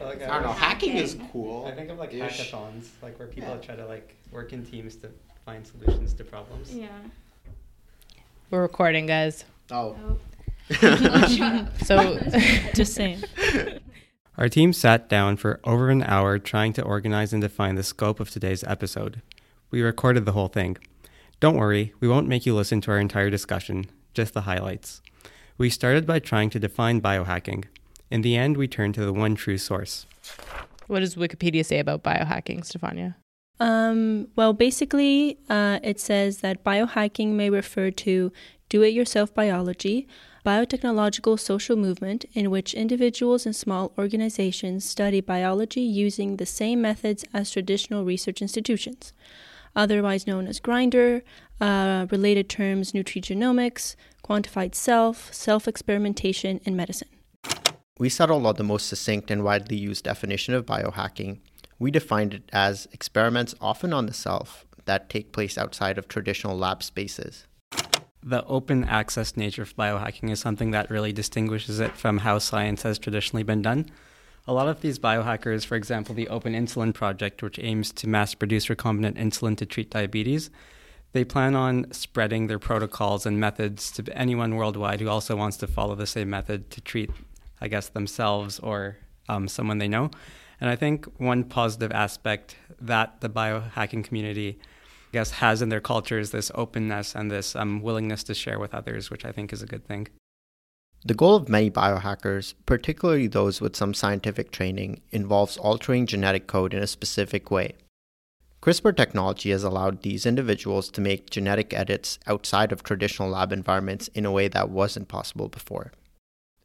Like, I don't know. Hacking is cool. I think of like Ish. hackathons, like where people Yeah. try to like work in teams to find solutions to problems. Yeah. We're recording, guys. Oh. oh. So Just saying. Our team sat down for over an hour trying to organize and define the scope of today's episode. We recorded the whole thing. Don't worry, we won't make you listen to our entire discussion, just the highlights. We started by trying to define biohacking. In the end, we turn to the one true source. what does Wikipedia say about biohacking, Stefania? Um, well, basically, uh, it says that biohacking may refer to do it yourself biology, biotechnological social movement in which individuals and small organizations study biology using the same methods as traditional research institutions, otherwise known as grinder, uh, related terms nutrigenomics, quantified self, self experimentation, and medicine. We settled on the most succinct and widely used definition of biohacking. We defined it as experiments often on the self that take place outside of traditional lab spaces. The open access nature of biohacking is something that really distinguishes it from how science has traditionally been done. A lot of these biohackers, for example, the Open Insulin Project, which aims to mass produce recombinant insulin to treat diabetes, they plan on spreading their protocols and methods to anyone worldwide who also wants to follow the same method to treat, I guess, themselves or um, someone they know. And I think one positive aspect that the biohacking community I guess, has in their culture is this openness and this um, willingness to share with others, which I think is a good thing. The goal of many biohackers, particularly those with some scientific training, involves altering genetic code in a specific way. CRISPR technology has allowed these individuals to make genetic edits outside of traditional lab environments in a way that wasn't possible before.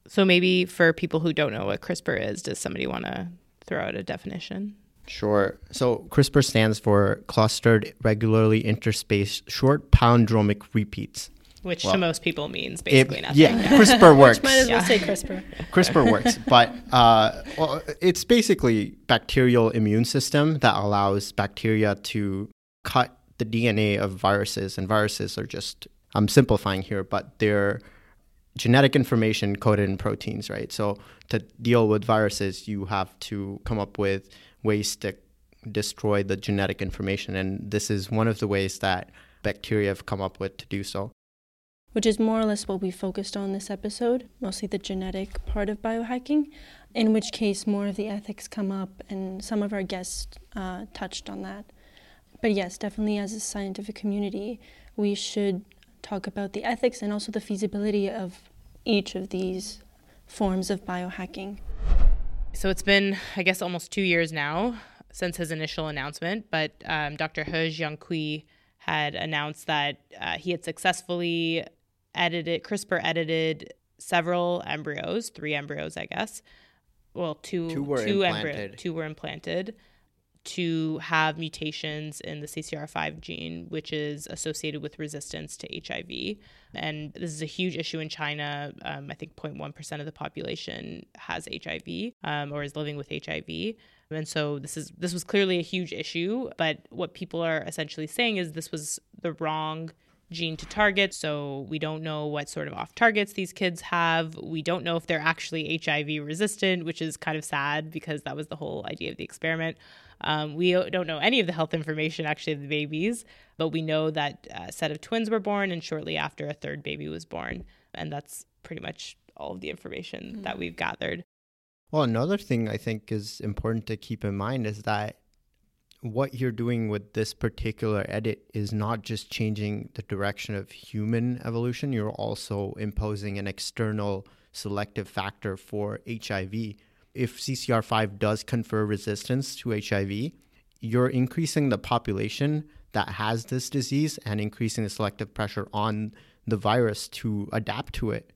So maybe for people who don't know what CRISPR is, does somebody want to throw out a definition? Sure. So CRISPR stands for clustered regularly interspaced short palindromic repeats. Which Well, to most people means It- basically nothing. yeah, CRISPR works. Might as well Yeah. say CRISPR. CRISPR works, but uh, well, it's basically bacterial immune system that allows bacteria to cut the DNA of viruses, and viruses are just I'm simplifying here, but they're genetic information coded in proteins, right? So to deal with viruses, you have to come up with ways to destroy the genetic information, and this is one of the ways that bacteria have come up with to do so. which is more or less what we focused on this episode, mostly the genetic part of biohacking, in which case more of the ethics come up, and some of our guests uh, touched on that. But yes, definitely as a scientific community, we should talk about the ethics and also the feasibility of each of these forms of biohacking. So it's been, I guess, almost two years now since his initial announcement. But um, Dr. He Jiankui had announced that uh, he had successfully edited, CRISPR edited several embryos, three embryos, I guess. Well, two, Two were embryo- implanted. two were implanted to have mutations in the CCR5 gene, which is associated with resistance to HIV. And this is a huge issue in China. Um, I think 0.1% of the population has HIV um, or is living with HIV. And so this is this was clearly a huge issue. But what people are essentially saying is this was the wrong gene to target. So we don't know what sort of off targets these kids have. We don't know if they're actually HIV resistant, which is kind of sad because that was the whole idea of the experiment. Um, we don't know any of the health information actually of the babies, but we know that a set of twins were born, and shortly after, a third baby was born. And that's pretty much all of the information that we've gathered. Well, another thing I think is important to keep in mind is that what you're doing with this particular edit is not just changing the direction of human evolution, you're also imposing an external selective factor for HIV. If CCR5 does confer resistance to HIV, you're increasing the population that has this disease and increasing the selective pressure on the virus to adapt to it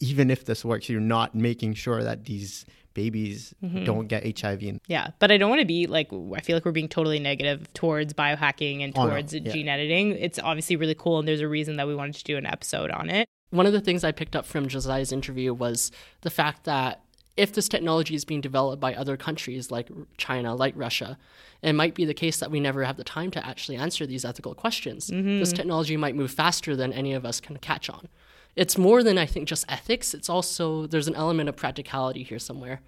even if this works, you're not making sure that these babies mm-hmm. don't get HIV. And Yeah, but I don't want to be like I feel like we're being totally negative towards biohacking and Oh, no, towards yeah. gene editing. It's obviously really cool, and there's a reason that we wanted to do an episode on it. One of the things I picked up from Josiah's interview was the fact that if this technology is being developed by other countries like China, like Russia, it might be the case that we never have the time to actually answer these ethical questions. Mm-hmm. This technology might move faster than any of us can catch on. It's more than I think just ethics. It's also there's an element of practicality here somewhere.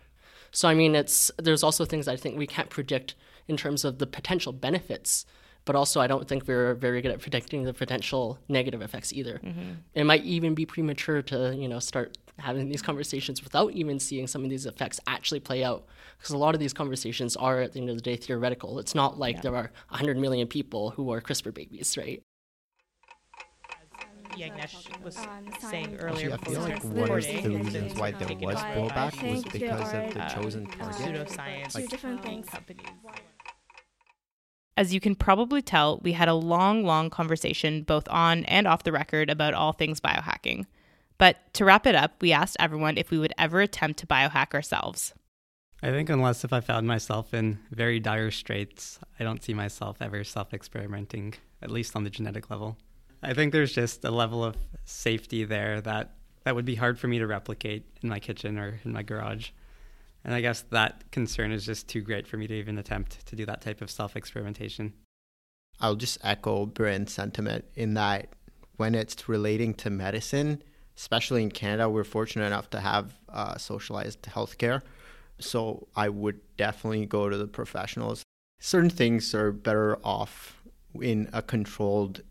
So I mean, it's there's also things I think we can't predict in terms of the potential benefits, but also I don't think we're very good at predicting the potential negative effects either. Mm-hmm. It might even be premature to you know start having these conversations without even seeing some of these effects actually play out because a lot of these conversations are at the end of the day theoretical. It's not like yeah. there are 100 million people who are CRISPR babies, right? Yagnesh was um, saying earlier. Actually, I feel like one of the reasons why there was blowback was because of the chosen target. Pseudoscience like, different things. companies. As you can probably tell, we had a long, long conversation, both on and off the record, about all things biohacking. But to wrap it up, we asked everyone if we would ever attempt to biohack ourselves. I think unless if I found myself in very dire straits, I don't see myself ever self experimenting, at least on the genetic level. I think there's just a level of safety there that that would be hard for me to replicate in my kitchen or in my garage. And I guess that concern is just too great for me to even attempt to do that type of self experimentation. I'll just echo Bryn's sentiment in that when it's relating to medicine, especially in Canada, we're fortunate enough to have uh, socialized healthcare. So I would definitely go to the professionals. Certain things are better off in a controlled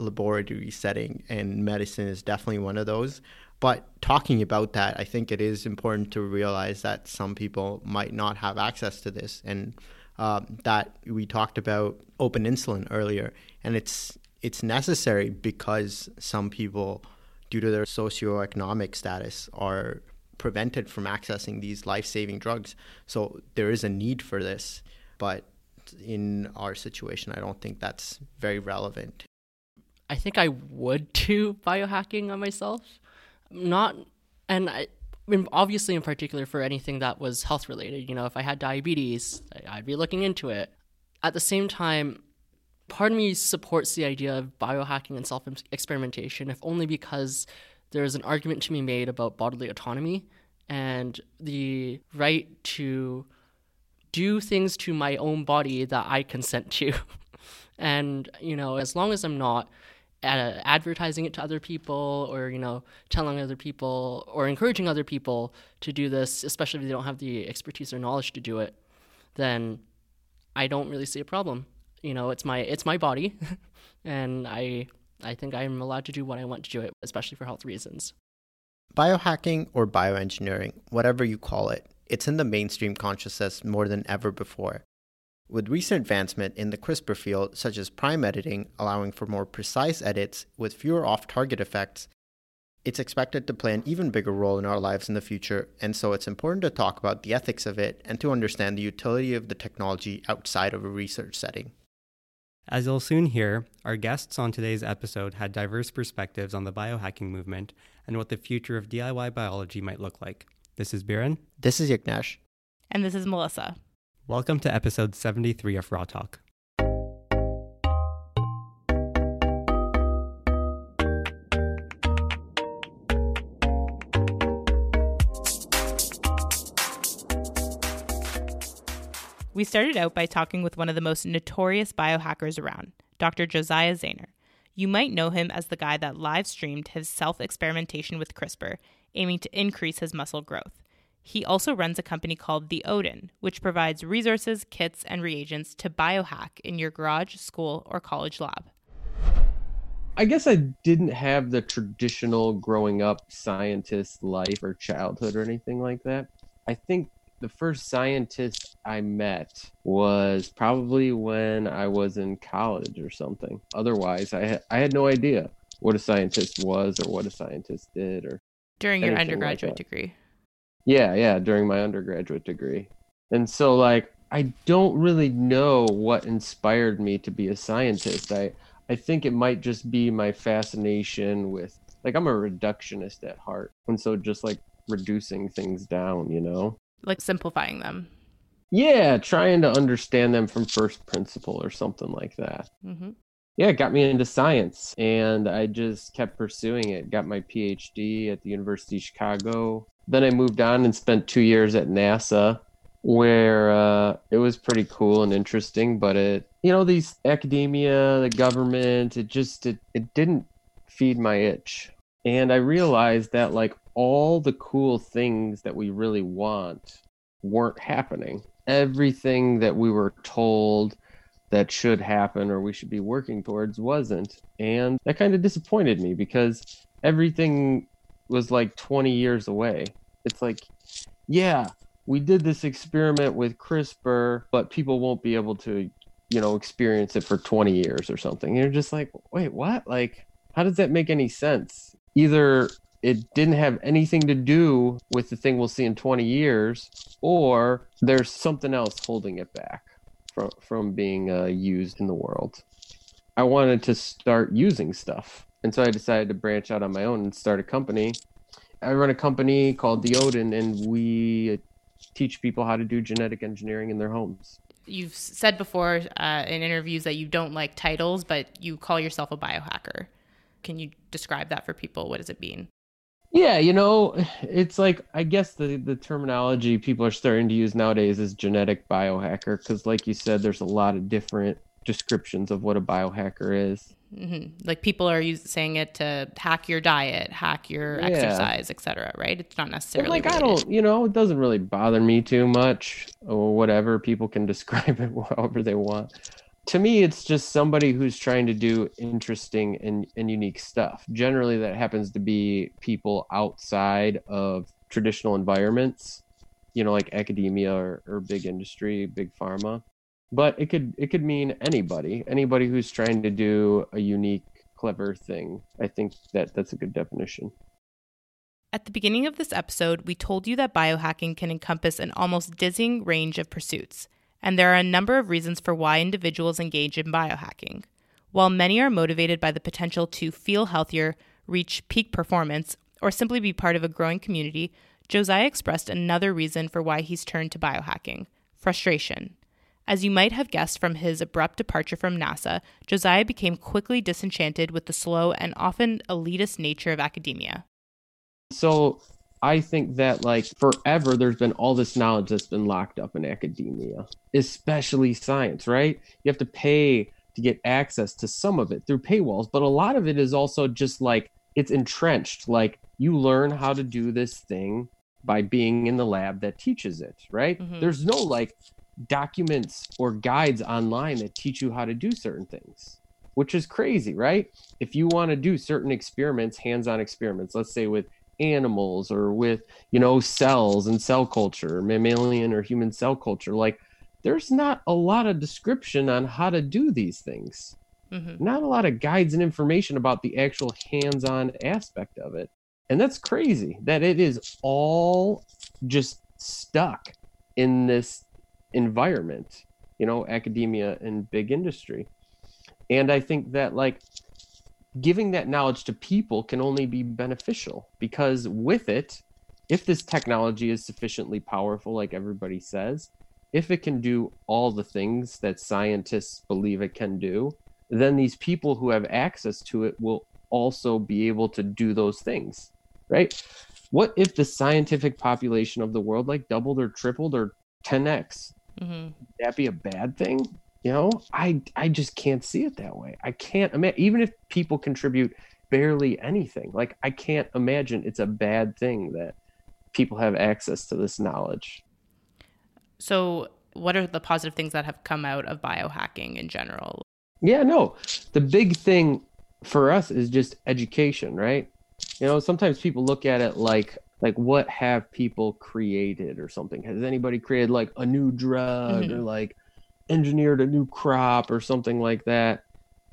laboratory setting, and medicine is definitely one of those. But talking about that, I think it is important to realize that some people might not have access to this, and uh, that we talked about open insulin earlier, and it's it's necessary because some people, due to their socioeconomic status, are prevented from accessing these life-saving drugs. So there is a need for this, but in our situation, I don't think that's very relevant. I think I would do biohacking on myself. Not, and I, I mean, obviously, in particular, for anything that was health related. You know, if I had diabetes, I'd be looking into it. At the same time, part of me supports the idea of biohacking and self experimentation, if only because there's an argument to be made about bodily autonomy and the right to do things to my own body that I consent to. and, you know, as long as I'm not advertising it to other people or you know telling other people or encouraging other people to do this especially if they don't have the expertise or knowledge to do it then i don't really see a problem. You know it's my it's my body and i i think i'm allowed to do what i want to do it especially for health reasons. Biohacking or bioengineering whatever you call it it's in the mainstream consciousness more than ever before with recent advancement in the CRISPR field, such as prime editing, allowing for more precise edits with fewer off target effects, it's expected to play an even bigger role in our lives in the future, and so it's important to talk about the ethics of it and to understand the utility of the technology outside of a research setting. As you'll soon hear, our guests on today's episode had diverse perspectives on the biohacking movement and what the future of DIY biology might look like. This is Biren. This is Yagnesh. And this is Melissa. Welcome to episode 73 of Raw Talk. We started out by talking with one of the most notorious biohackers around, Dr. Josiah Zayner. You might know him as the guy that live streamed his self experimentation with CRISPR, aiming to increase his muscle growth. He also runs a company called The Odin, which provides resources, kits, and reagents to biohack in your garage, school, or college lab. I guess I didn't have the traditional growing up scientist life or childhood or anything like that. I think the first scientist I met was probably when I was in college or something. Otherwise, I had, I had no idea what a scientist was or what a scientist did or during your undergraduate like degree. Yeah, yeah, during my undergraduate degree. And so like I don't really know what inspired me to be a scientist. I I think it might just be my fascination with like I'm a reductionist at heart. And so just like reducing things down, you know? Like simplifying them. Yeah, trying to understand them from first principle or something like that. Mm-hmm. Yeah, it got me into science and I just kept pursuing it. Got my PhD at the University of Chicago then I moved on and spent two years at NASA, where uh, it was pretty cool and interesting. But it, you know, these academia, the government, it just it, it didn't feed my itch. And I realized that like all the cool things that we really want weren't happening. Everything that we were told that should happen or we should be working towards wasn't. And that kind of disappointed me because everything was like 20 years away. It's like, yeah, we did this experiment with CRISPR, but people won't be able to, you know, experience it for 20 years or something. And you're just like, wait, what? Like, how does that make any sense? Either it didn't have anything to do with the thing we'll see in 20 years, or there's something else holding it back from, from being uh, used in the world. I wanted to start using stuff. And so I decided to branch out on my own and start a company. I run a company called The Odin, and we teach people how to do genetic engineering in their homes. You've said before uh, in interviews that you don't like titles, but you call yourself a biohacker. Can you describe that for people? What does it mean? Yeah, you know, it's like I guess the the terminology people are starting to use nowadays is genetic biohacker because, like you said, there's a lot of different descriptions of what a biohacker is. Mm-hmm. Like people are use, saying it to hack your diet, hack your yeah. exercise, etc. Right? It's not necessarily like related. I don't, you know, it doesn't really bother me too much or whatever. People can describe it however they want to me it's just somebody who's trying to do interesting and, and unique stuff generally that happens to be people outside of traditional environments you know like academia or, or big industry big pharma but it could it could mean anybody anybody who's trying to do a unique clever thing i think that that's a good definition at the beginning of this episode we told you that biohacking can encompass an almost dizzying range of pursuits and there are a number of reasons for why individuals engage in biohacking. While many are motivated by the potential to feel healthier, reach peak performance, or simply be part of a growing community, Josiah expressed another reason for why he's turned to biohacking frustration. As you might have guessed from his abrupt departure from NASA, Josiah became quickly disenchanted with the slow and often elitist nature of academia. So, I think that like forever there's been all this knowledge that's been locked up in academia, especially science, right? You have to pay to get access to some of it through paywalls, but a lot of it is also just like it's entrenched. Like you learn how to do this thing by being in the lab that teaches it, right? Mm-hmm. There's no like documents or guides online that teach you how to do certain things, which is crazy, right? If you want to do certain experiments, hands on experiments, let's say with animals or with you know cells and cell culture mammalian or human cell culture like there's not a lot of description on how to do these things mm-hmm. not a lot of guides and information about the actual hands-on aspect of it and that's crazy that it is all just stuck in this environment you know academia and big industry and i think that like giving that knowledge to people can only be beneficial because with it, if this technology is sufficiently powerful, like everybody says, if it can do all the things that scientists believe it can do, then these people who have access to it will also be able to do those things, right? What if the scientific population of the world like doubled or tripled or 10x? Mm-hmm. That be a bad thing? You know, I I just can't see it that way. I can't imagine even if people contribute barely anything. Like I can't imagine it's a bad thing that people have access to this knowledge. So, what are the positive things that have come out of biohacking in general? Yeah, no. The big thing for us is just education, right? You know, sometimes people look at it like like what have people created or something? Has anybody created like a new drug mm-hmm. or like engineered a new crop or something like that.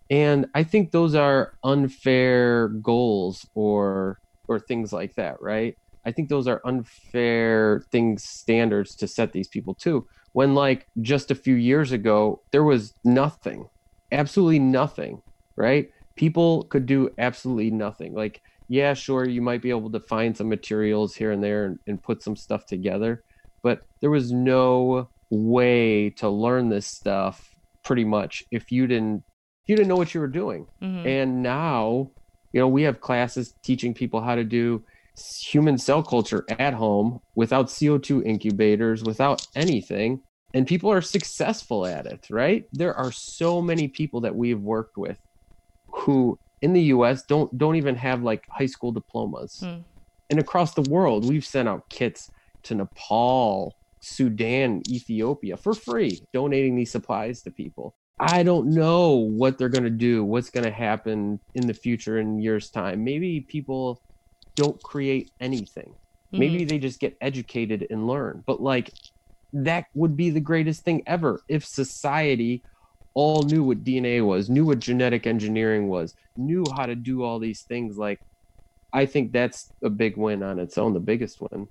And I think those are unfair goals or or things like that, right? I think those are unfair things standards to set these people to. When like just a few years ago there was nothing. Absolutely nothing, right? People could do absolutely nothing. Like yeah, sure, you might be able to find some materials here and there and, and put some stuff together, but there was no way to learn this stuff pretty much if you didn't you didn't know what you were doing mm-hmm. and now you know we have classes teaching people how to do human cell culture at home without co2 incubators without anything and people are successful at it right there are so many people that we've worked with who in the us don't don't even have like high school diplomas mm. and across the world we've sent out kits to nepal Sudan, Ethiopia for free, donating these supplies to people. I don't know what they're going to do, what's going to happen in the future in years' time. Maybe people don't create anything. Mm-hmm. Maybe they just get educated and learn. But like that would be the greatest thing ever if society all knew what DNA was, knew what genetic engineering was, knew how to do all these things. Like, I think that's a big win on its own, the biggest win.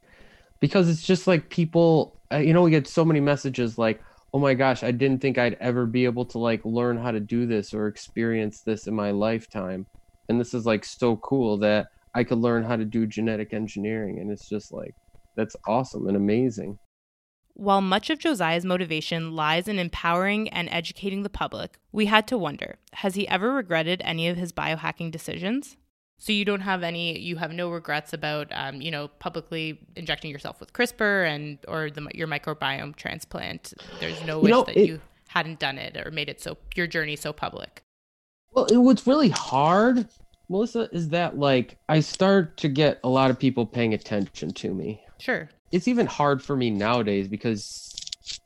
Because it's just like people, uh, you know, we get so many messages like, oh my gosh, I didn't think I'd ever be able to like learn how to do this or experience this in my lifetime. And this is like so cool that I could learn how to do genetic engineering. And it's just like, that's awesome and amazing. While much of Josiah's motivation lies in empowering and educating the public, we had to wonder has he ever regretted any of his biohacking decisions? So you don't have any, you have no regrets about, um, you know, publicly injecting yourself with CRISPR and or the, your microbiome transplant. There's no wish you know, that it, you hadn't done it or made it so your journey so public. Well, it, what's really hard, Melissa, is that like I start to get a lot of people paying attention to me. Sure it's even hard for me nowadays because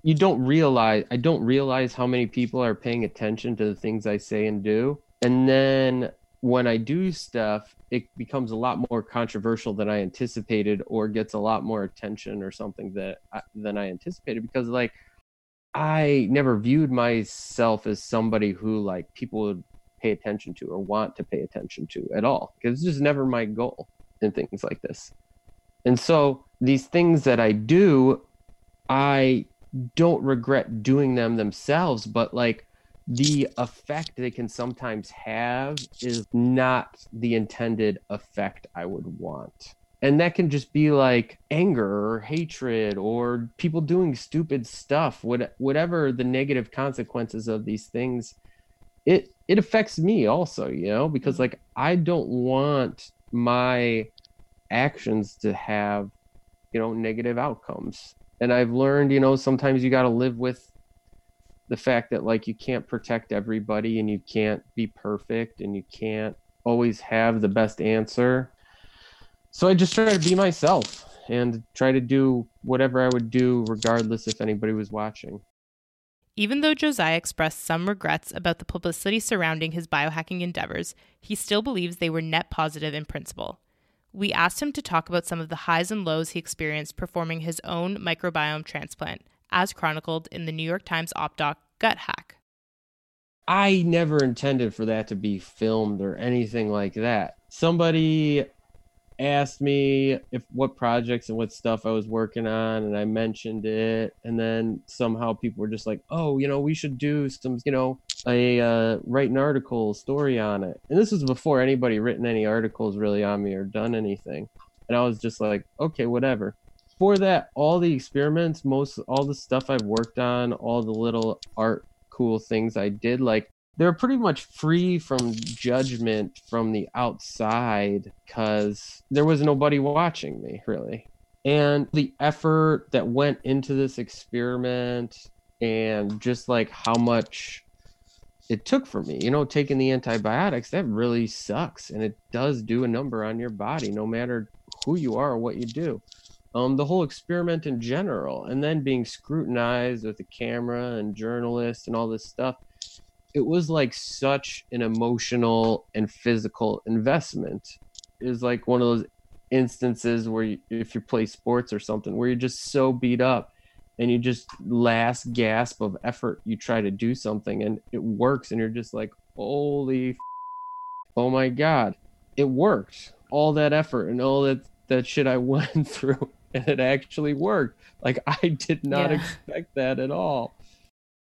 you don't realize I don't realize how many people are paying attention to the things I say and do. And then when I do stuff, it becomes a lot more controversial than I anticipated or gets a lot more attention or something that I, than I anticipated because like I never viewed myself as somebody who like people would pay attention to or want to pay attention to at all because it's just never my goal in things like this. And so these things that I do, I don't regret doing them themselves, but like the effect they can sometimes have is not the intended effect I would want. And that can just be like anger or hatred or people doing stupid stuff, what, whatever the negative consequences of these things. It it affects me also, you know, because mm-hmm. like I don't want my actions to have you know negative outcomes. And i've learned you know sometimes you got to live with the fact that like you can't protect everybody and you can't be perfect and you can't always have the best answer. So i just try to be myself and try to do whatever i would do regardless if anybody was watching. Even though Josiah expressed some regrets about the publicity surrounding his biohacking endeavors, he still believes they were net positive in principle. We asked him to talk about some of the highs and lows he experienced performing his own microbiome transplant, as chronicled in the New York Times OpDoc Gut Hack. I never intended for that to be filmed or anything like that. Somebody asked me if what projects and what stuff I was working on, and I mentioned it, and then somehow people were just like, "Oh, you know, we should do some, you know, a uh, write an article story on it." And this was before anybody written any articles really on me or done anything, and I was just like, "Okay, whatever." For that, all the experiments, most all the stuff I've worked on, all the little art cool things I did, like they're pretty much free from judgment from the outside because there was nobody watching me really. And the effort that went into this experiment and just like how much it took for me you know taking the antibiotics that really sucks and it does do a number on your body no matter who you are or what you do. Um, the whole experiment in general and then being scrutinized with the camera and journalists and all this stuff it was like such an emotional and physical investment. It was like one of those instances where you, if you play sports or something where you're just so beat up and you just last gasp of effort you try to do something and it works and you're just like holy f- oh my god it worked all that effort and all that that shit i went through and it actually worked like i did not yeah. expect that at all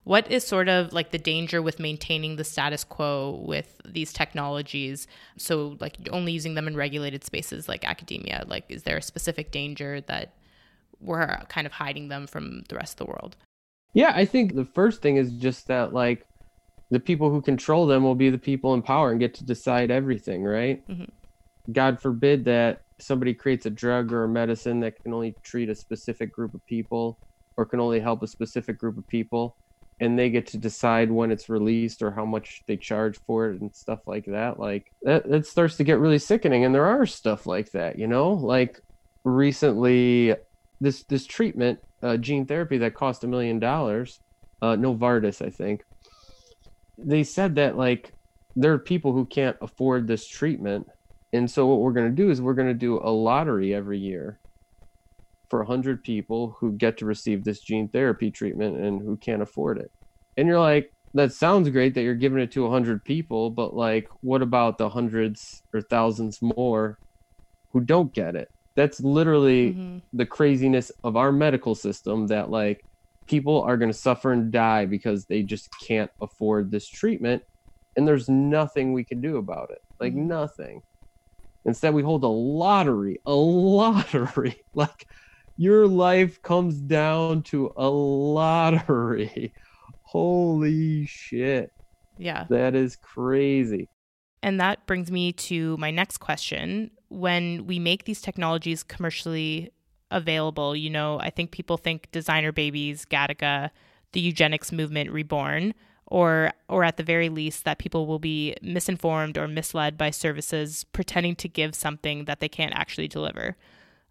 what is sort of like the danger with maintaining the status quo with these technologies? So, like only using them in regulated spaces like academia, like is there a specific danger that we're kind of hiding them from the rest of the world? Yeah, I think the first thing is just that like the people who control them will be the people in power and get to decide everything, right? Mm-hmm. God forbid that somebody creates a drug or a medicine that can only treat a specific group of people or can only help a specific group of people and they get to decide when it's released or how much they charge for it and stuff like that like that, that starts to get really sickening and there are stuff like that you know like recently this this treatment uh, gene therapy that cost a million dollars, uh, Novartis, I think. They said that like there are people who can't afford this treatment, and so what we're going to do is we're going to do a lottery every year for 100 people who get to receive this gene therapy treatment and who can't afford it. And you're like, that sounds great that you're giving it to 100 people, but like, what about the hundreds or thousands more who don't get it? That's literally mm-hmm. the craziness of our medical system that like people are going to suffer and die because they just can't afford this treatment. And there's nothing we can do about it. Like, mm-hmm. nothing. Instead, we hold a lottery, a lottery. like, your life comes down to a lottery. Holy shit. Yeah. That is crazy. And that brings me to my next question. When we make these technologies commercially available, you know, I think people think designer babies, Gattaca, the eugenics movement reborn, or or at the very least that people will be misinformed or misled by services pretending to give something that they can't actually deliver.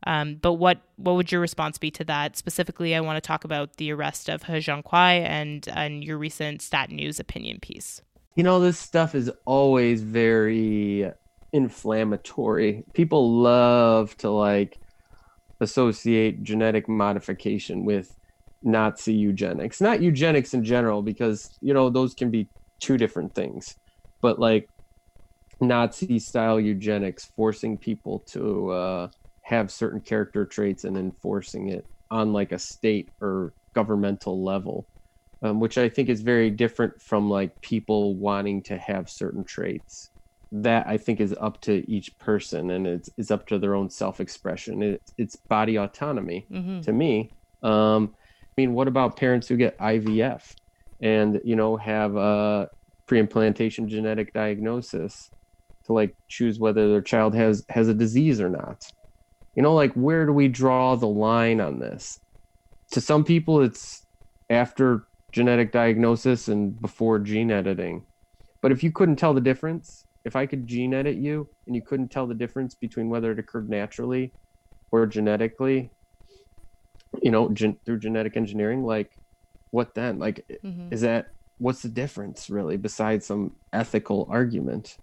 Um, but what what would your response be to that? Specifically, I want to talk about the arrest of He Jiankui and and your recent Stat News opinion piece. You know, this stuff is always very inflammatory. People love to like associate genetic modification with Nazi eugenics. Not eugenics in general, because you know those can be two different things. But like Nazi style eugenics, forcing people to uh, have certain character traits and enforcing it on like a state or governmental level um, which i think is very different from like people wanting to have certain traits. That i think is up to each person and it's, it's up to their own self-expression. It, it's body autonomy mm-hmm. to me. Um, i mean what about parents who get ivf and you know have a pre-implantation genetic diagnosis to like choose whether their child has has a disease or not you know like where do we draw the line on this? To some people it's after genetic diagnosis and before gene editing. But if you couldn't tell the difference if i could gene edit you and you couldn't tell the difference between whether it occurred naturally or genetically you know gen- through genetic engineering like what then? Like mm-hmm. is that what's the difference really besides some ethical argument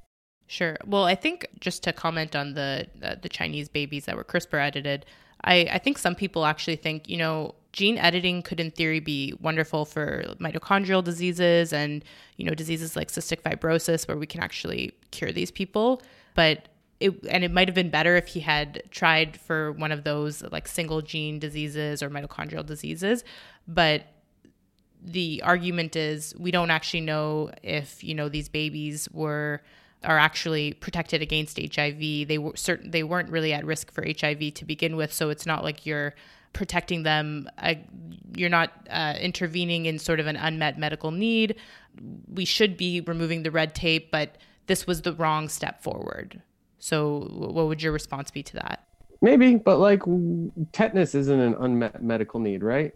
Sure. Well, I think just to comment on the uh, the Chinese babies that were CRISPR edited, I, I think some people actually think you know gene editing could in theory be wonderful for mitochondrial diseases and you know diseases like cystic fibrosis where we can actually cure these people, but it, and it might have been better if he had tried for one of those like single gene diseases or mitochondrial diseases, but the argument is we don't actually know if you know these babies were are actually protected against HIV. They were certain they weren't really at risk for HIV to begin with, so it's not like you're protecting them. Uh, you're not uh, intervening in sort of an unmet medical need. We should be removing the red tape, but this was the wrong step forward. So, what would your response be to that? Maybe, but like tetanus isn't an unmet medical need, right?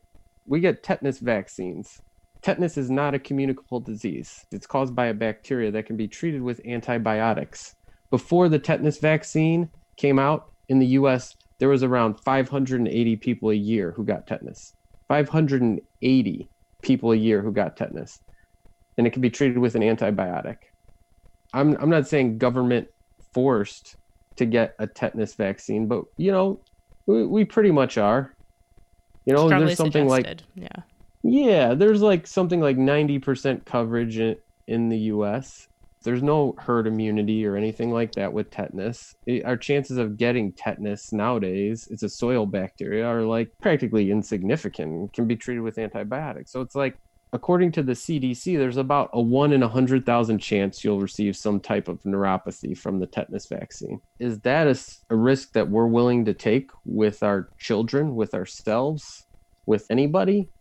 We get tetanus vaccines Tetanus is not a communicable disease. It's caused by a bacteria that can be treated with antibiotics. Before the tetanus vaccine came out in the US, there was around 580 people a year who got tetanus. 580 people a year who got tetanus. And it can be treated with an antibiotic. I'm, I'm not saying government forced to get a tetanus vaccine, but you know, we, we pretty much are. You know, there's something suggested. like yeah yeah, there's like something like 90% coverage in, in the US. There's no herd immunity or anything like that with tetanus. It, our chances of getting tetanus nowadays, it's a soil bacteria, are like practically insignificant, can be treated with antibiotics. So it's like, according to the CDC, there's about a one in a 100,000 chance you'll receive some type of neuropathy from the tetanus vaccine. Is that a, a risk that we're willing to take with our children, with ourselves, with anybody?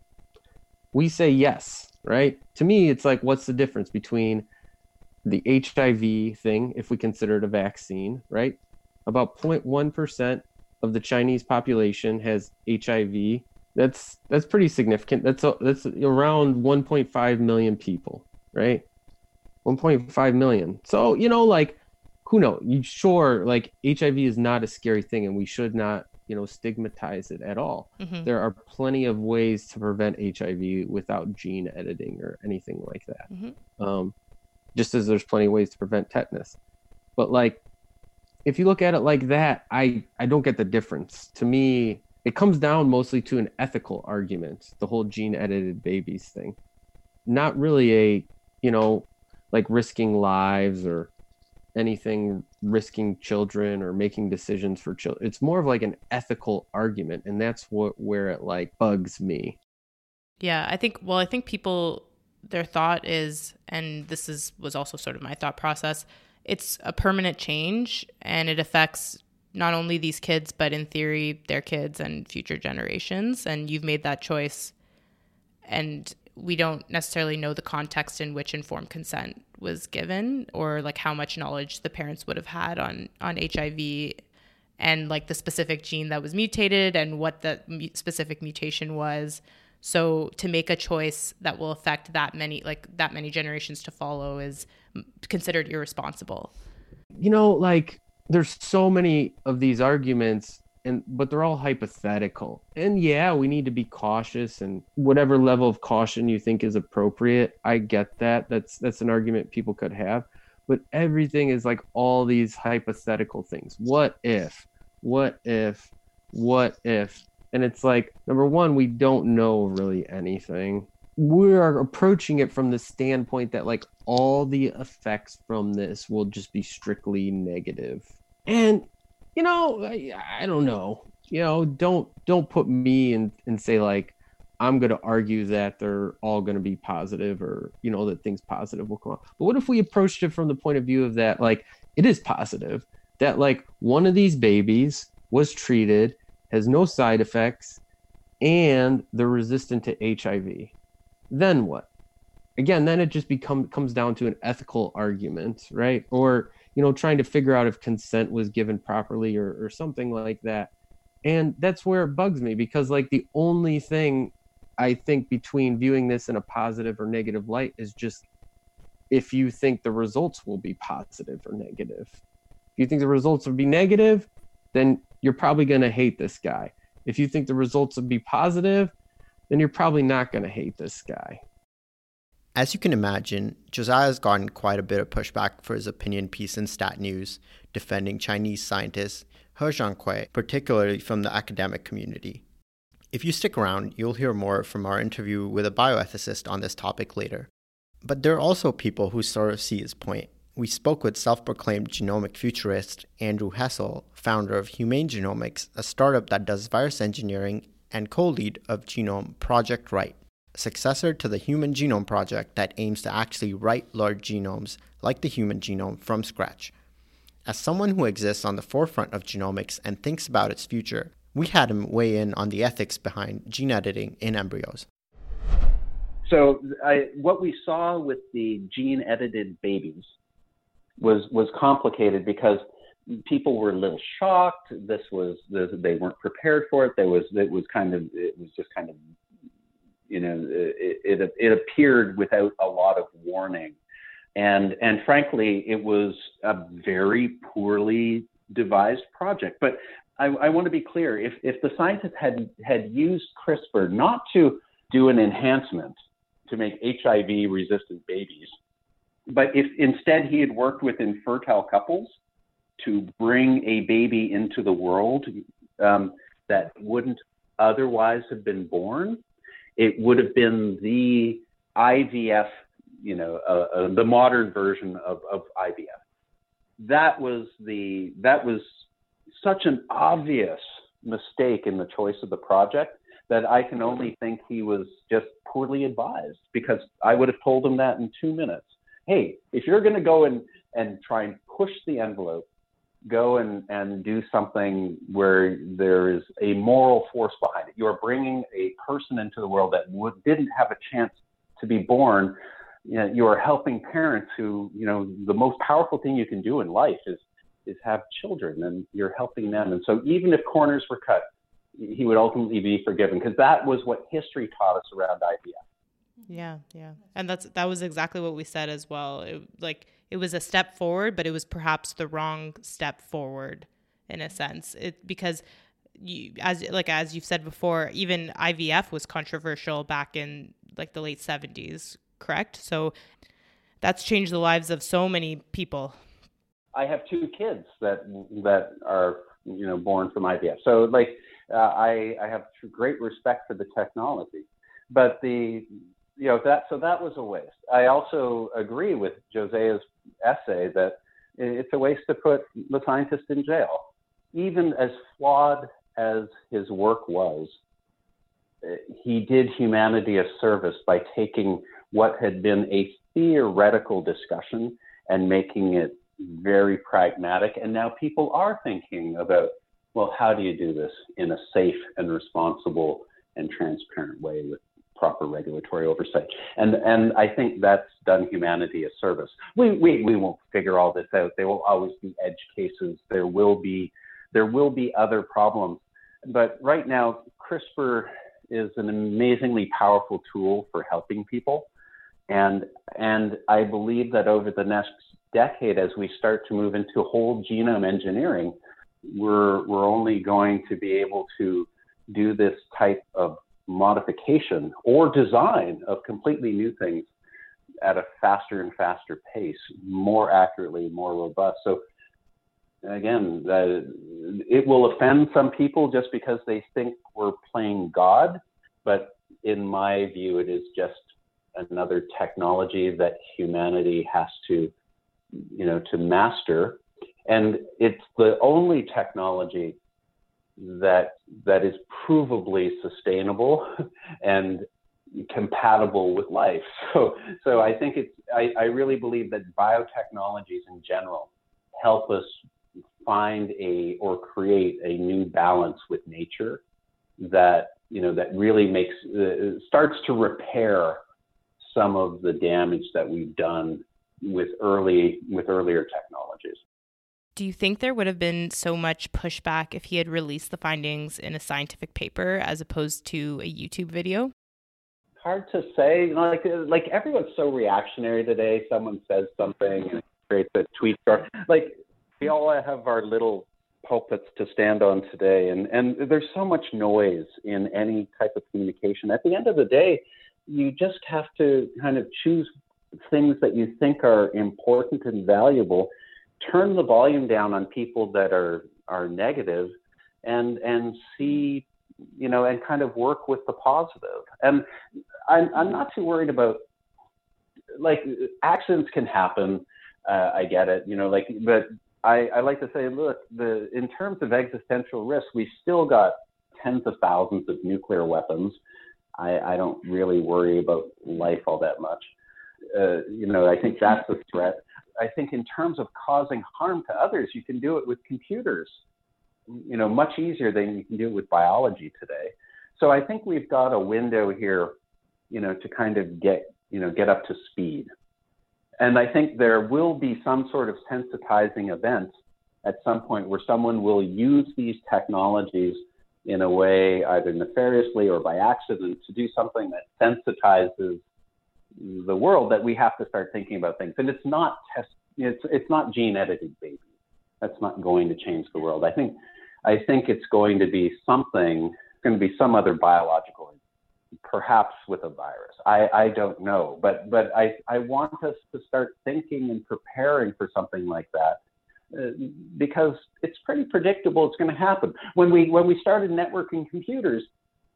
We say yes, right? To me, it's like, what's the difference between the HIV thing, if we consider it a vaccine, right? About 0.1% of the Chinese population has HIV. That's that's pretty significant. That's a, that's around 1.5 million people, right? 1.5 million. So, you know, like who knows? You sure like HIV is not a scary thing and we should not you know stigmatize it at all. Mm-hmm. There are plenty of ways to prevent HIV without gene editing or anything like that. Mm-hmm. Um, just as there's plenty of ways to prevent tetanus. But like, if you look at it like that, I I don't get the difference. To me, it comes down mostly to an ethical argument. The whole gene edited babies thing, not really a you know like risking lives or anything risking children or making decisions for children. It's more of like an ethical argument, and that's what where it like bugs me. Yeah, I think. Well, I think people their thought is, and this is was also sort of my thought process. It's a permanent change, and it affects not only these kids, but in theory, their kids and future generations. And you've made that choice, and we don't necessarily know the context in which informed consent was given or like how much knowledge the parents would have had on on HIV and like the specific gene that was mutated and what the specific mutation was. So to make a choice that will affect that many like that many generations to follow is considered irresponsible. You know like there's so many of these arguments and but they're all hypothetical. And yeah we need to be cautious and whatever level of caution you think is appropriate i get that. That's that's an argument people could have. But everything is like all these hypothetical things. What if? What if? What if? And it's like number one we don't know really anything. We are approaching it from the standpoint that like all the effects from this will just be strictly negative. And you know, I, I don't know. You know, don't don't put me and and say like I'm going to argue that they're all going to be positive or, you know, that things positive will come out. But what if we approached it from the point of view of that, like, it is positive that, like, one of these babies was treated, has no side effects, and they're resistant to HIV? Then what? Again, then it just become, comes down to an ethical argument, right? Or you know, trying to figure out if consent was given properly or, or something like that. And that's where it bugs me because, like, the only thing I think between viewing this in a positive or negative light is just if you think the results will be positive or negative. If you think the results will be negative, then you're probably going to hate this guy. If you think the results will be positive, then you're probably not going to hate this guy. As you can imagine, Josiah has gotten quite a bit of pushback for his opinion piece in Stat News defending Chinese scientist He Jiankui, particularly from the academic community. If you stick around, you'll hear more from our interview with a bioethicist on this topic later. But there are also people who sort of see his point. We spoke with self proclaimed genomic futurist Andrew Hessel, founder of Humane Genomics, a startup that does virus engineering and co lead of Genome Project Write successor to the Human Genome Project that aims to actually write large genomes like the human genome from scratch. As someone who exists on the forefront of genomics and thinks about its future, we had him weigh in on the ethics behind gene editing in embryos. So, I, what we saw with the gene edited babies was was complicated because people were a little shocked. This was they weren't prepared for it. There was it was kind of it was just kind of you know, it, it, it appeared without a lot of warning. And, and frankly, it was a very poorly devised project. But I, I want to be clear if, if the scientists had, had used CRISPR not to do an enhancement to make HIV resistant babies, but if instead he had worked with infertile couples to bring a baby into the world um, that wouldn't otherwise have been born, it would have been the IVF, you know, uh, uh, the modern version of, of IVF. That was the that was such an obvious mistake in the choice of the project that I can only think he was just poorly advised because I would have told him that in two minutes. Hey, if you're going to go and, and try and push the envelope go and, and do something where there is a moral force behind it. You are bringing a person into the world that would, didn't have a chance to be born. You, know, you are helping parents who, you know, the most powerful thing you can do in life is is have children, and you're helping them. And so, even if corners were cut, he would ultimately be forgiven because that was what history taught us around IVF. Yeah, yeah, and that's that was exactly what we said as well. It, like it was a step forward, but it was perhaps the wrong step forward in a sense. It because you, as like as you've said before, even IVF was controversial back in like the late 70s, correct? So that's changed the lives of so many people. I have two kids that that are you know born from IVF. So like uh, I I have great respect for the technology, but the you know that so that was a waste. I also agree with Josiah's essay that it's a waste to put the scientist in jail. Even as flawed as his work was, eh, he did humanity a service by taking what had been a theoretical discussion and making it very pragmatic. And now people are thinking about, well, how do you do this in a safe and responsible and transparent way with proper regulatory oversight. And and I think that's done humanity a service. We we, we won't figure all this out. There will always be edge cases. There will be there will be other problems. But right now, CRISPR is an amazingly powerful tool for helping people. And and I believe that over the next decade, as we start to move into whole genome engineering, we're we're only going to be able to do this type of modification or design of completely new things at a faster and faster pace, more accurately, more robust. So again, it will offend some people just because they think we're playing God, but in my view, it is just another technology that humanity has to, you know, to master. And it's the only technology that that is provably sustainable and compatible with life. So so I think it's I, I really believe that biotechnologies in general help us find a or create a new balance with nature that you know that really makes uh, starts to repair some of the damage that we've done with early with earlier technologies do you think there would have been so much pushback if he had released the findings in a scientific paper as opposed to a YouTube video? Hard to say. You know, like uh, like everyone's so reactionary today. Someone says something and creates a tweet. Or, like we all have our little pulpits to stand on today, and and there's so much noise in any type of communication. At the end of the day, you just have to kind of choose things that you think are important and valuable turn the volume down on people that are are negative and and see you know and kind of work with the positive. And i'm, I'm not too worried about like accidents can happen uh, i get it you know like but I, I like to say look the in terms of existential risk we still got tens of thousands of nuclear weapons. I i don't really worry about life all that much. Uh, you know i think that's a threat I think in terms of causing harm to others, you can do it with computers, you know, much easier than you can do it with biology today. So I think we've got a window here, you know, to kind of get, you know, get up to speed. And I think there will be some sort of sensitizing event at some point where someone will use these technologies in a way either nefariously or by accident to do something that sensitizes the world that we have to start thinking about things. And it's not test, it's it's not gene edited baby. That's not going to change the world. I think I think it's going to be something. It's going to be some other biological, perhaps with a virus. I, I don't know, but but I I want us to start thinking and preparing for something like that. Uh, because it's pretty predictable it's going to happen. When we when we started networking computers,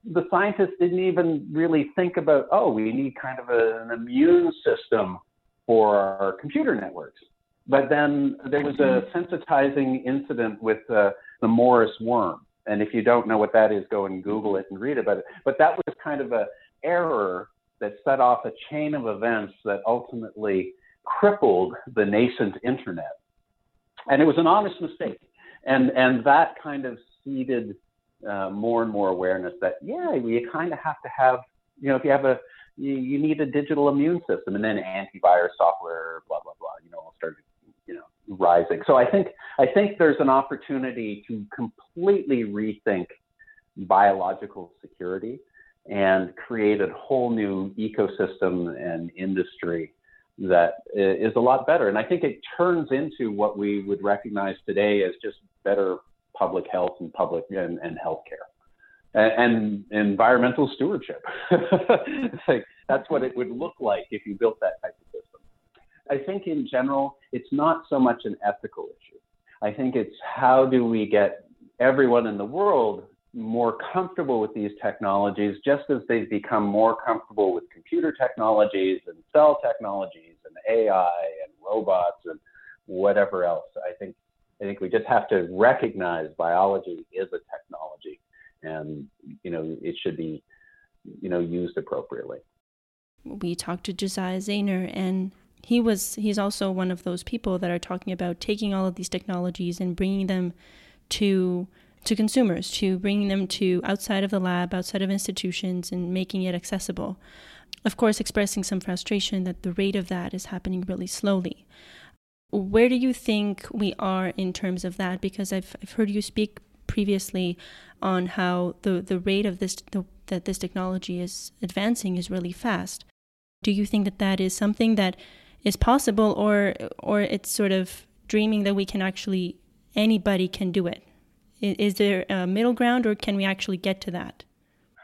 the scientists didn't even really think about, oh, we need kind of a, an immune system for our computer networks. But then there was a sensitizing incident with uh, the Morris worm. And if you don't know what that is, go and Google it and read about it. But that was kind of an error that set off a chain of events that ultimately crippled the nascent internet. And it was an honest mistake. And, and that kind of seeded uh, more and more awareness that yeah, we kind of have to have you know if you have a you, you need a digital immune system and then antivirus software, blah blah blah. You know, all started you know rising. So I think I think there's an opportunity to completely rethink biological security and create a whole new ecosystem and industry that is a lot better. And I think it turns into what we would recognize today as just better public health and public and, and healthcare and, and environmental stewardship. like, that's what it would look like if you built that type of system. I think in general, it's not so much an ethical issue. I think it's how do we get everyone in the world more comfortable with these technologies, just as they've become more comfortable with computer technologies and cell technologies and AI and robots and whatever else. I think I think we just have to recognize biology is a technology, and you know it should be you know used appropriately. We talked to Josiah Zayner, and he was he's also one of those people that are talking about taking all of these technologies and bringing them to to consumers, to bringing them to outside of the lab, outside of institutions, and making it accessible. Of course, expressing some frustration that the rate of that is happening really slowly. Where do you think we are in terms of that? Because I've, I've heard you speak previously on how the, the rate of this the, that this technology is advancing is really fast. Do you think that that is something that is possible, or or it's sort of dreaming that we can actually anybody can do it? Is there a middle ground, or can we actually get to that?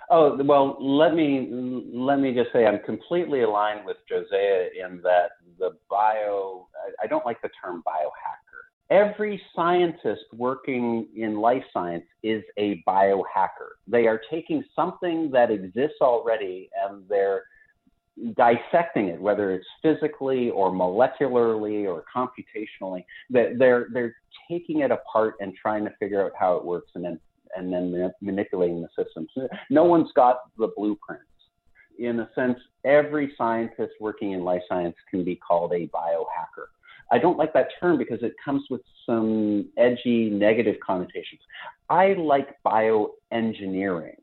Oh well, let me let me just say I'm completely aligned with Josiah in that the bio. I don't like the term biohacker. Every scientist working in life science is a biohacker. They are taking something that exists already and they're dissecting it, whether it's physically or molecularly or computationally, they're they're taking it apart and trying to figure out how it works and then and then manipulating the systems. No one's got the blueprints. In a sense, every scientist working in life science can be called a biohacker. I don't like that term because it comes with some edgy negative connotations. I like bioengineering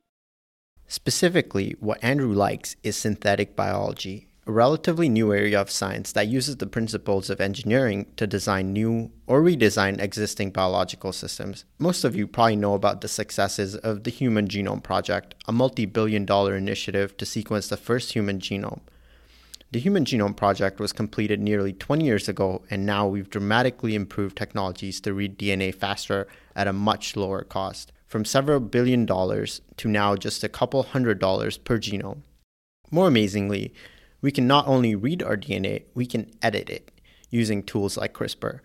Specifically, what Andrew likes is synthetic biology, a relatively new area of science that uses the principles of engineering to design new or redesign existing biological systems. Most of you probably know about the successes of the Human Genome Project, a multi billion dollar initiative to sequence the first human genome. The Human Genome Project was completed nearly 20 years ago, and now we've dramatically improved technologies to read DNA faster at a much lower cost from several billion dollars to now just a couple hundred dollars per genome. More amazingly, we can not only read our DNA, we can edit it using tools like CRISPR.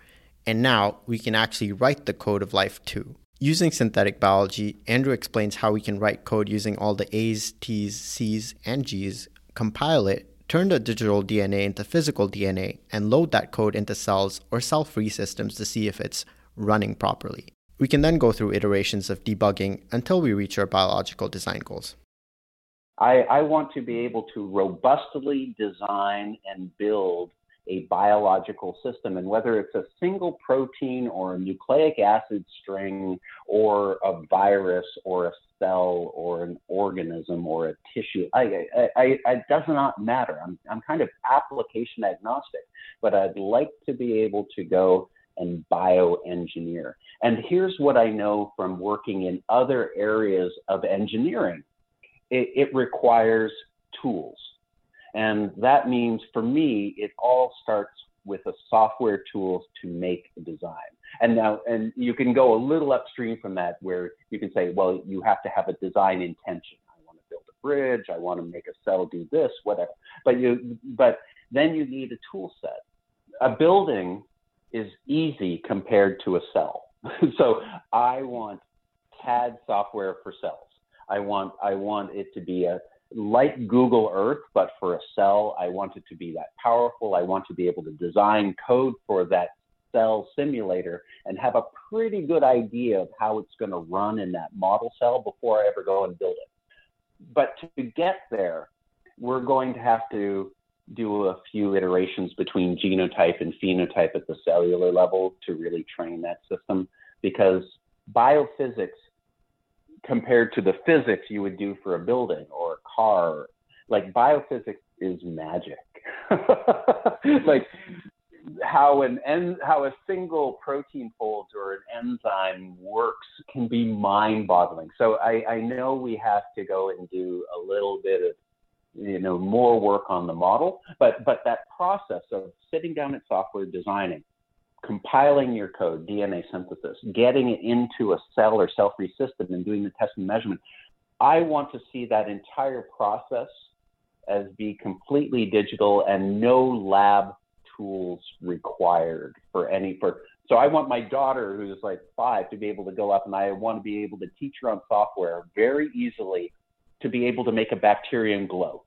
And now we can actually write the code of life too. Using synthetic biology, Andrew explains how we can write code using all the A's, T's, C's, and G's, compile it, turn the digital DNA into physical DNA, and load that code into cells or cell free systems to see if it's running properly. We can then go through iterations of debugging until we reach our biological design goals. I, I, want to be able to robustly design and build a biological system. And whether it's a single protein or a nucleic acid string or a virus or a cell or an organism or a tissue, I, I, I, it does not matter. I'm, I'm kind of application agnostic, but I'd like to be able to go and bioengineer. And here's what I know from working in other areas of engineering it, it requires tools. And that means for me, it all starts with a software tools to make a design. And now, and you can go a little upstream from that where you can say, well, you have to have a design intention. I want to build a bridge. I want to make a cell do this, whatever. But you, but then you need a tool set. A building is easy compared to a cell. so I want CAD software for cells. I want I want it to be a like Google Earth, but for a cell. I want it to be that powerful. I want to be able to design code for that cell simulator and have a pretty good idea of how it's going to run in that model cell before I ever go and build it. But to get there, we're going to have to do a few iterations between genotype and phenotype at the cellular level to really train that system because biophysics compared to the physics you would do for a building or a car. Like biophysics is magic. Like how an en- how a single protein folds or an enzyme works can be mind boggling so I, I know we have to go and do a little bit of you know more work on the model but but that process of sitting down at software designing compiling your code, DNA synthesis, getting it into a cell or cell free system and doing the test and measurement. I want to see that entire process as be completely digital and no lab tools required for any for so I want my daughter who's like five to be able to go up and I want to be able to teach her on software very easily to be able to make a bacterium glow.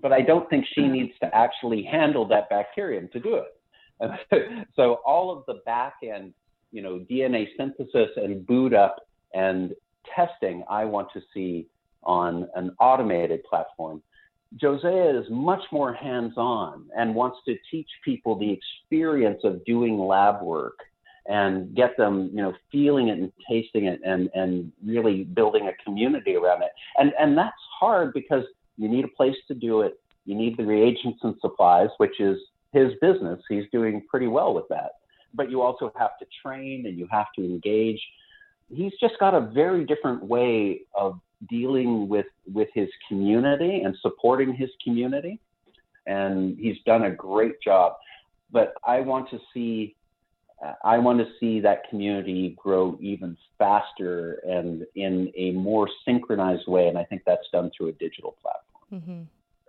But I don't think she mm-hmm. needs to actually handle that bacterium to do it. so all of the back end, you know, DNA synthesis and boot up and testing I want to see on an automated platform. Josiah is much more hands-on and wants to teach people the experience of doing lab work and get them, you know, feeling it and tasting it and, and really building a community around it. And, and that's hard because you need a place to do it. You need the reagents and supplies, which is his business. He's doing pretty well with that. But you also have to train and you have to engage. He's just got a very different way of dealing with with his community and supporting his community and he's done a great job but i want to see i want to see that community grow even faster and in a more synchronized way and i think that's done through a digital platform mm-hmm.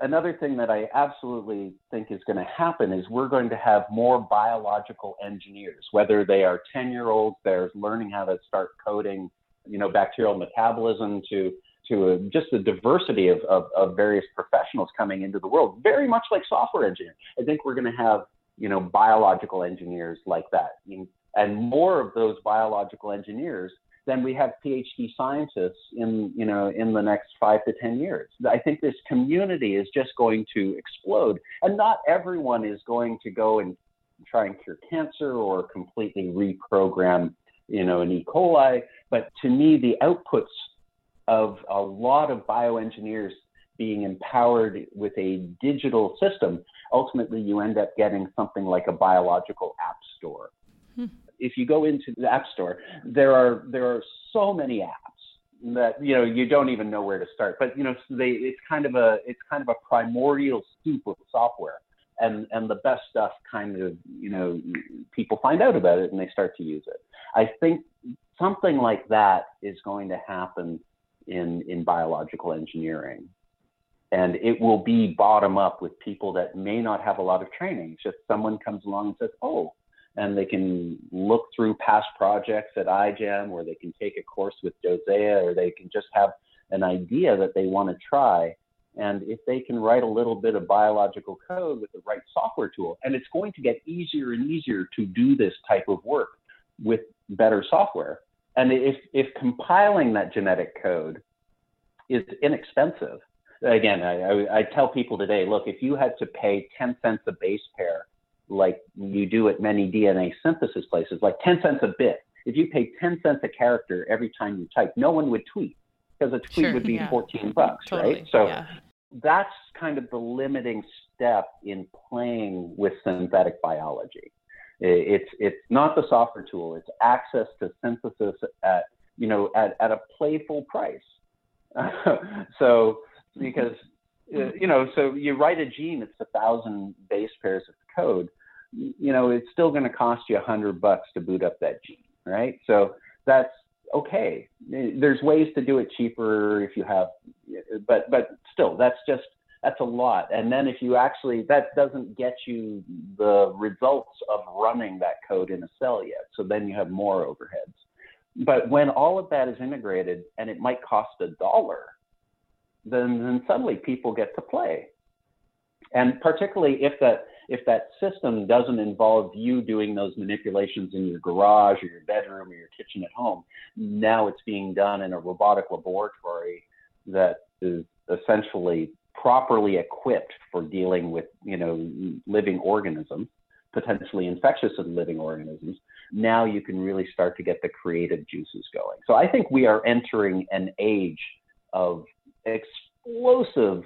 Another thing that i absolutely think is going to happen is we're going to have more biological engineers whether they are 10 year olds they're learning how to start coding you know, bacterial metabolism to to a, just the diversity of, of, of, various professionals coming into the world, very much like software engineering. I think we're going to have, you know, biological engineers like that, and more of those biological engineers than we have PhD scientists in, you know, in the next five to 10 years. I think this community is just going to explode, and not everyone is going to go and try and cure cancer or completely reprogram you know, an E. coli. But to me, the outputs of a lot of bioengineers being empowered with a digital system, ultimately you end up getting something like a biological app store. Hmm. If you go into the app store, there are there are so many apps that you know you don't even know where to start. But you know they it's kind of a it's kind of a primordial soup of software. And and the best stuff kind of you know people find out about it and they start to use it. I think something like that is going to happen in in biological engineering. And it will be bottom up with people that may not have a lot of training. Just someone comes along and says oh and they can look through past projects at iGEM or they can take a course with Josiah or they can just have an idea that they want to try and if they can write a little bit of biological code with the right software tool, and it's going to get easier and easier to do this type of work with better software. And if, if compiling that genetic code is inexpensive, again, I, I, I tell people today, look, if you had to pay 10 cents a base pair, like you do at many DNA synthesis places, like 10 cents a bit, if you pay 10 cents a character every time you type, no one would tweet because a tweet sure, would be yeah. 14 bucks, totally, right? So yeah. that's kind of the limiting step in playing with synthetic biology. It's it's not the software tool; it's access to synthesis at you know at, at a playful price. so because Uh, mm-hmm. you know, so you write a gene, it's a thousand base pairs of code. You know, it's still going to cost you a hundred bucks to boot up that gene, right? So that's okay. Uh, there's ways to do it cheaper if you have, uh, but but still, that's just that's a lot. And then if you actually that doesn't get you the results of running that code in a cell yet. So then you have more overheads. But when all of that is integrated and it might cost a dollar, then then suddenly people get to play. And particularly if that if that system doesn't involve you doing those manipulations in your garage or your bedroom or your kitchen at home, now it's being done in a robotic laboratory that is essentially properly equipped for dealing with, you know, living organisms, potentially infectious living organisms. Now you can really start to get the creative juices going. So I think we are entering an age of explosive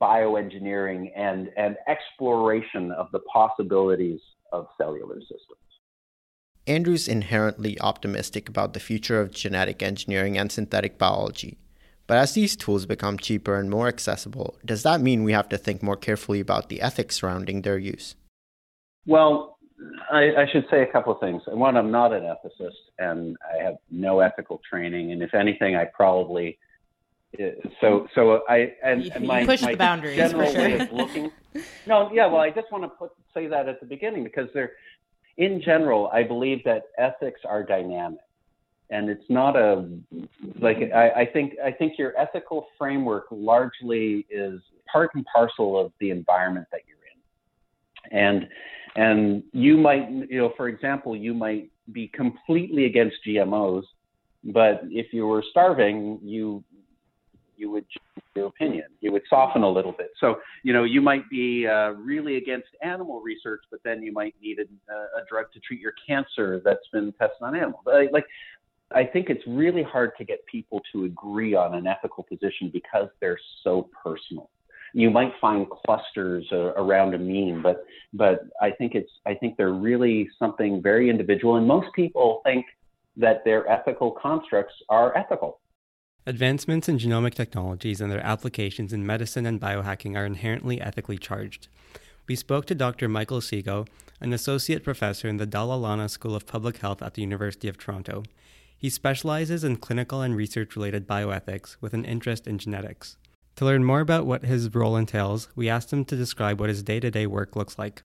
bioengineering and, and exploration of the possibilities of cellular systems. Andrew's inherently optimistic about the future of genetic engineering and synthetic biology. But as these tools become cheaper and more accessible, does that mean we have to think more carefully about the ethics surrounding their use? Well, I, I, should say a couple of things. One, I'm not an ethicist, and I have no ethical training. And if anything, I probably so so I and, you, and my, push my the boundaries general sure. way of looking. No, yeah. Well, I just want to put say that at the beginning because they're in general. I believe that ethics are dynamic, and it's not a like I, I think I think your ethical framework largely is part and parcel of the environment that you're in, and and you might you know for example you might be completely against GMOs, but if you were starving, you you would change your opinion. You would soften a little bit. So, you know, you might be uh, really against animal research, but then you might need a, a drug to treat your cancer that's been tested on animals. Like, I think it's really hard to get people to agree on an ethical position because they're so personal. You might find clusters uh, around a meme, but but I think it's I think they're really something very individual, and most people think that their ethical constructs are ethical. Advancements in genomic technologies and their applications in medicine and biohacking are inherently ethically charged. We spoke to Dr. Michael Szego, an associate professor in the Dalla Lana School of Public Health at the University of Toronto. He specializes in clinical and research related bioethics with an interest in genetics. To learn more about what his role entails, we asked him to describe what his day to day work looks like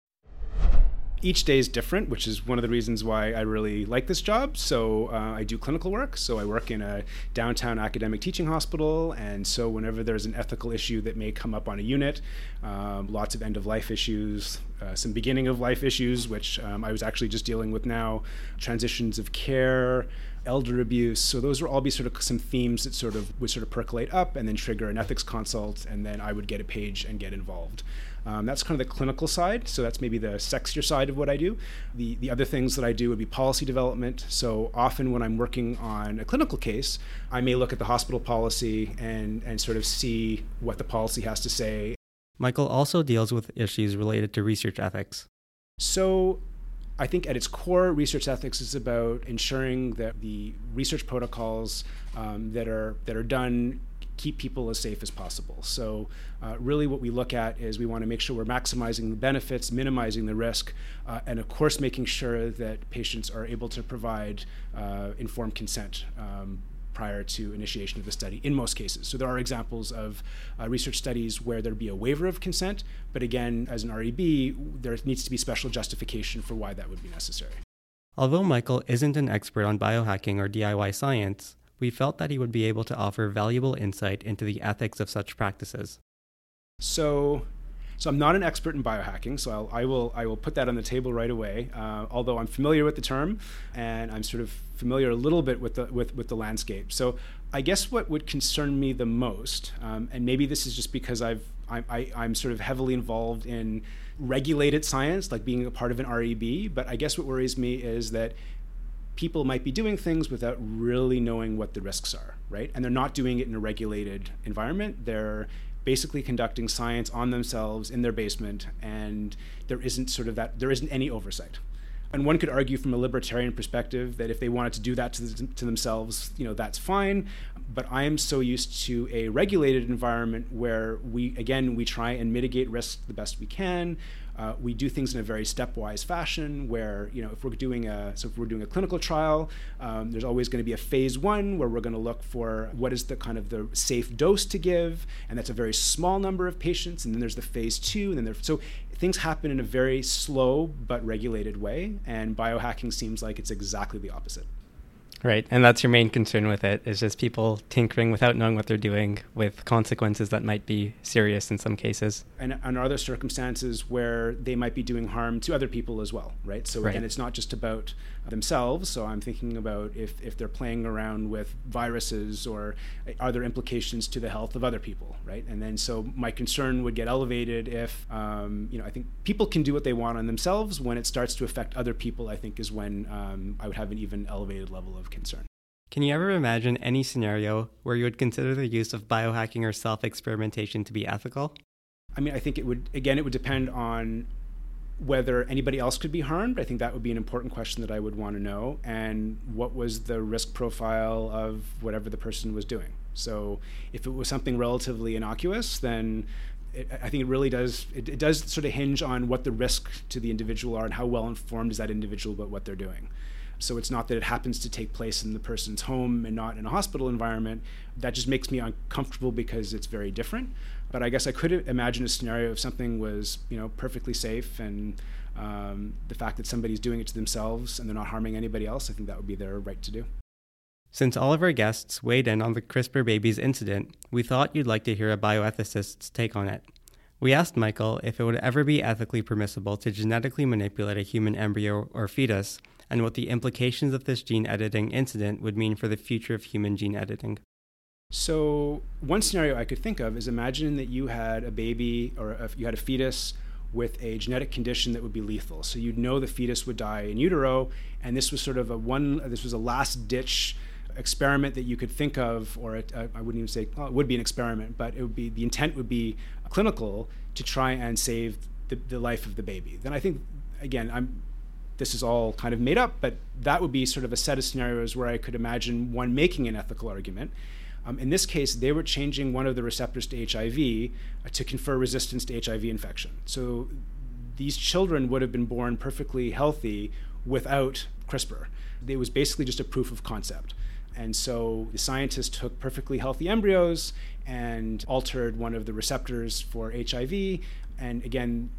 each day is different, which is one of the reasons why I really like this job. So uh, I do clinical work. So I work in a downtown academic teaching hospital, and so whenever there's an ethical issue that may come up on a unit, um, lots of end of life issues, uh, some beginning of life issues, which um, I was actually just dealing with now, transitions of care elder abuse. So those would all be sort of some themes that sort of would sort of percolate up and then trigger an ethics consult, and then I would get a page and get involved. Um, that's kind of the clinical side. So that's maybe the sexier side of what I do. The, the other things that I do would be policy development. So often when I'm working on a clinical case, I may look at the hospital policy and, and sort of see what the policy has to say. Michael also deals with issues related to research ethics. So I think at its core, research ethics is about ensuring that the research protocols um, that are that are done keep people as safe as possible. So, uh, really, what we look at is we want to make sure we're maximizing the benefits, minimizing the risk, uh, and of course, making sure that patients are able to provide uh, informed consent. Um, prior to initiation of the study in most cases. So there are examples of uh, research studies where there'd be a waiver of consent, but again, as an REB, there needs to be special justification for why that would be necessary. Although Michael isn't an expert on biohacking or DIY science, we felt that he would be able to offer valuable insight into the ethics of such practices. So, so I'm not an expert in biohacking, so I'll, I will, I will put that on the table right away. Uh, although I'm familiar with the term, and I'm sort of familiar a little bit with the with, with the landscape. So I guess what would concern me the most, um, and maybe this is just because I've I, I, I'm sort of heavily involved in regulated science, like being a part of an REB. But I guess what worries me is that people might be doing things without really knowing what the risks are, right? And they're not doing it in a regulated environment. They're basically conducting science on themselves in their basement, and there isn't sort of that, there isn't any oversight. And one could argue from a libertarian perspective that if they wanted to do that to, the, to themselves, you know, that's fine. But I am so used to a regulated environment where we, again, we try and mitigate risk the best we can. Uh, we do things in a very stepwise fashion where, you know, if we're doing a, so if we're doing a clinical trial, um, there's always going to be a phase one where we're going to look for what is the kind of the safe dose to give. And that's a very small number of patients. And then there's the phase two. And then there, so things happen in a very slow but regulated way. And biohacking seems like it's exactly the opposite. Right. And that's your main concern with it is just people tinkering without knowing what they're doing with consequences that might be serious in some cases. And, and other circumstances where they might be doing harm to other people as well, right? So again, right. it's not just about themselves. So I'm thinking about if, if they're playing around with viruses or are there implications to the health of other people, right? And then so my concern would get elevated if, um, you know, I think people can do what they want on themselves. When it starts to affect other people, I think is when um, I would have an even elevated level of concern. Can you ever imagine any scenario where you would consider the use of biohacking or self experimentation to be ethical? I mean, I think it would, again, it would depend on whether anybody else could be harmed. I think that would be an important question that I would want to know. And what was the risk profile of whatever the person was doing? So if it was something relatively innocuous, then it, I think it really does. It, it, does sort of hinge on what the risk to the individual are and how well informed is that individual about what they're doing. So it's not that it happens to take place in the person's home and not in a hospital environment. That just makes me uncomfortable because it's very different. But I guess I could imagine a scenario if something was, you know, perfectly safe and um, the fact that somebody's doing it to themselves and they're not harming anybody else. I think that would be their right to do. Since all of our guests weighed in on the CRISPR babies incident, we thought you'd like to hear a bioethicist's take on it. We asked Michael if it would ever be ethically permissible to genetically manipulate a human embryo or fetus, and what the implications of this gene editing incident would mean for the future of human gene editing. So, one scenario I could think of is imagine that you had a baby or a, you had a fetus with a genetic condition that would be lethal. So you'd know the fetus would die in utero, and this was sort of a one. This was a last ditch experiment that you could think of, or I wouldn't even say well, it would be an experiment, but it would be the intent would be clinical to try and save the, the life of the baby. Then I think again, I'm this is all kind of made up, but that would be sort of a set of scenarios where I could imagine one making an ethical argument. Um, in this case, they were changing one of the receptors to HIV uh, to confer resistance to HIV infection. So these children would have been born perfectly healthy without CRISPR. It was basically just a proof of concept. And so the scientists took perfectly healthy embryos and altered one of the receptors for HIV. And again,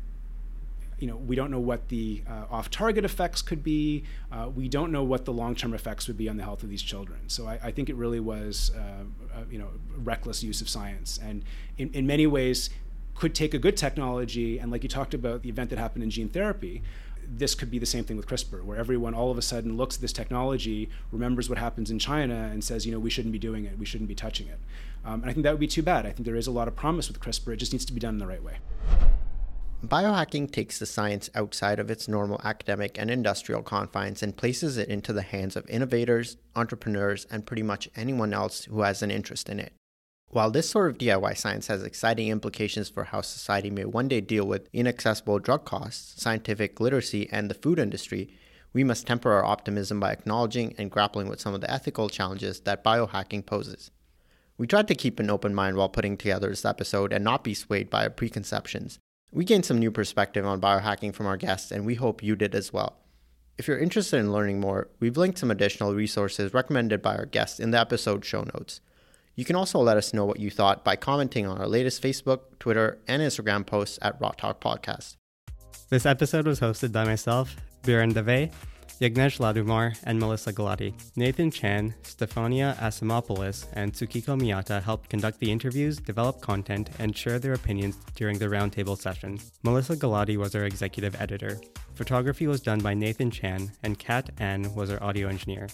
you know, we don't know what the uh, off-target effects could be. Uh, we don't know what the long-term effects would be on the health of these children. So I, I think it really was, uh, you know, reckless use of science, and in, in many ways could take a good technology and, like you talked about, the event that happened in gene therapy this could be the same thing with CRISPR, where everyone all of a sudden looks at this technology, remembers what happens in China, and says, you know, we shouldn't be doing it, we shouldn't be touching it. Um, and I think that would be too bad. I think there is a lot of promise with CRISPR, it just needs to be done in the right way. Biohacking takes the science outside of its normal academic and industrial confines and places it into the hands of innovators, entrepreneurs, and pretty much anyone else who has an interest in it. While this sort of DIY science has exciting implications for how society may one day deal with inaccessible drug costs, scientific literacy, and the food industry, we must temper our optimism by acknowledging and grappling with some of the ethical challenges that biohacking poses. We tried to keep an open mind while putting together this episode and not be swayed by our preconceptions. We gained some new perspective on biohacking from our guests, and we hope you did as well. If you're interested in learning more, we've linked some additional resources recommended by our guests in the episode show notes. You can also let us know what you thought by commenting on our latest Facebook, Twitter, and Instagram posts at Raw Talk Podcast. This episode was hosted by myself, Biren Dave, Yagnesh Ladumar, and Melissa Galati. Nathan Chan, Stefania Asimopoulos, and Tsukiko Miyata helped conduct the interviews, develop content, and share their opinions during the roundtable session. Melissa Galati was our executive editor. Photography was done by Nathan Chan, and Kat Ann was our audio engineer.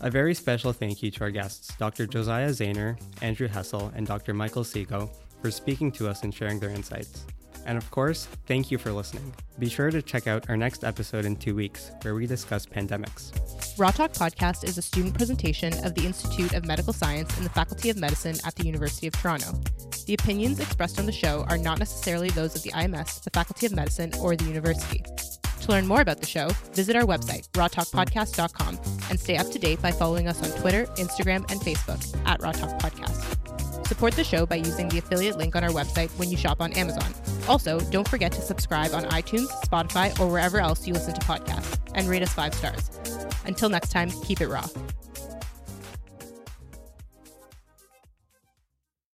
A very special thank you to our guests, Dr. Josiah Zayner, Andrew Hessel, and Dr. Michael Szego, for speaking to us and sharing their insights. And of course, thank you for listening. Be sure to check out our next episode in two weeks, where we discuss pandemics. Raw Talk Podcast is a student presentation of the Institute of Medical Science and the Faculty of Medicine at the University of Toronto. The opinions expressed on the show are not necessarily those of the IMS, the Faculty of Medicine, or the university. To learn more about the show, visit our website, rawtalkpodcast.com, and stay up to date by following us on Twitter, Instagram, and Facebook at Raw Talk Podcast. Support the show by using the affiliate link on our website when you shop on Amazon. Also, don't forget to subscribe on iTunes, Spotify, or wherever else you listen to podcasts, and rate us five stars. Until next time, keep it raw.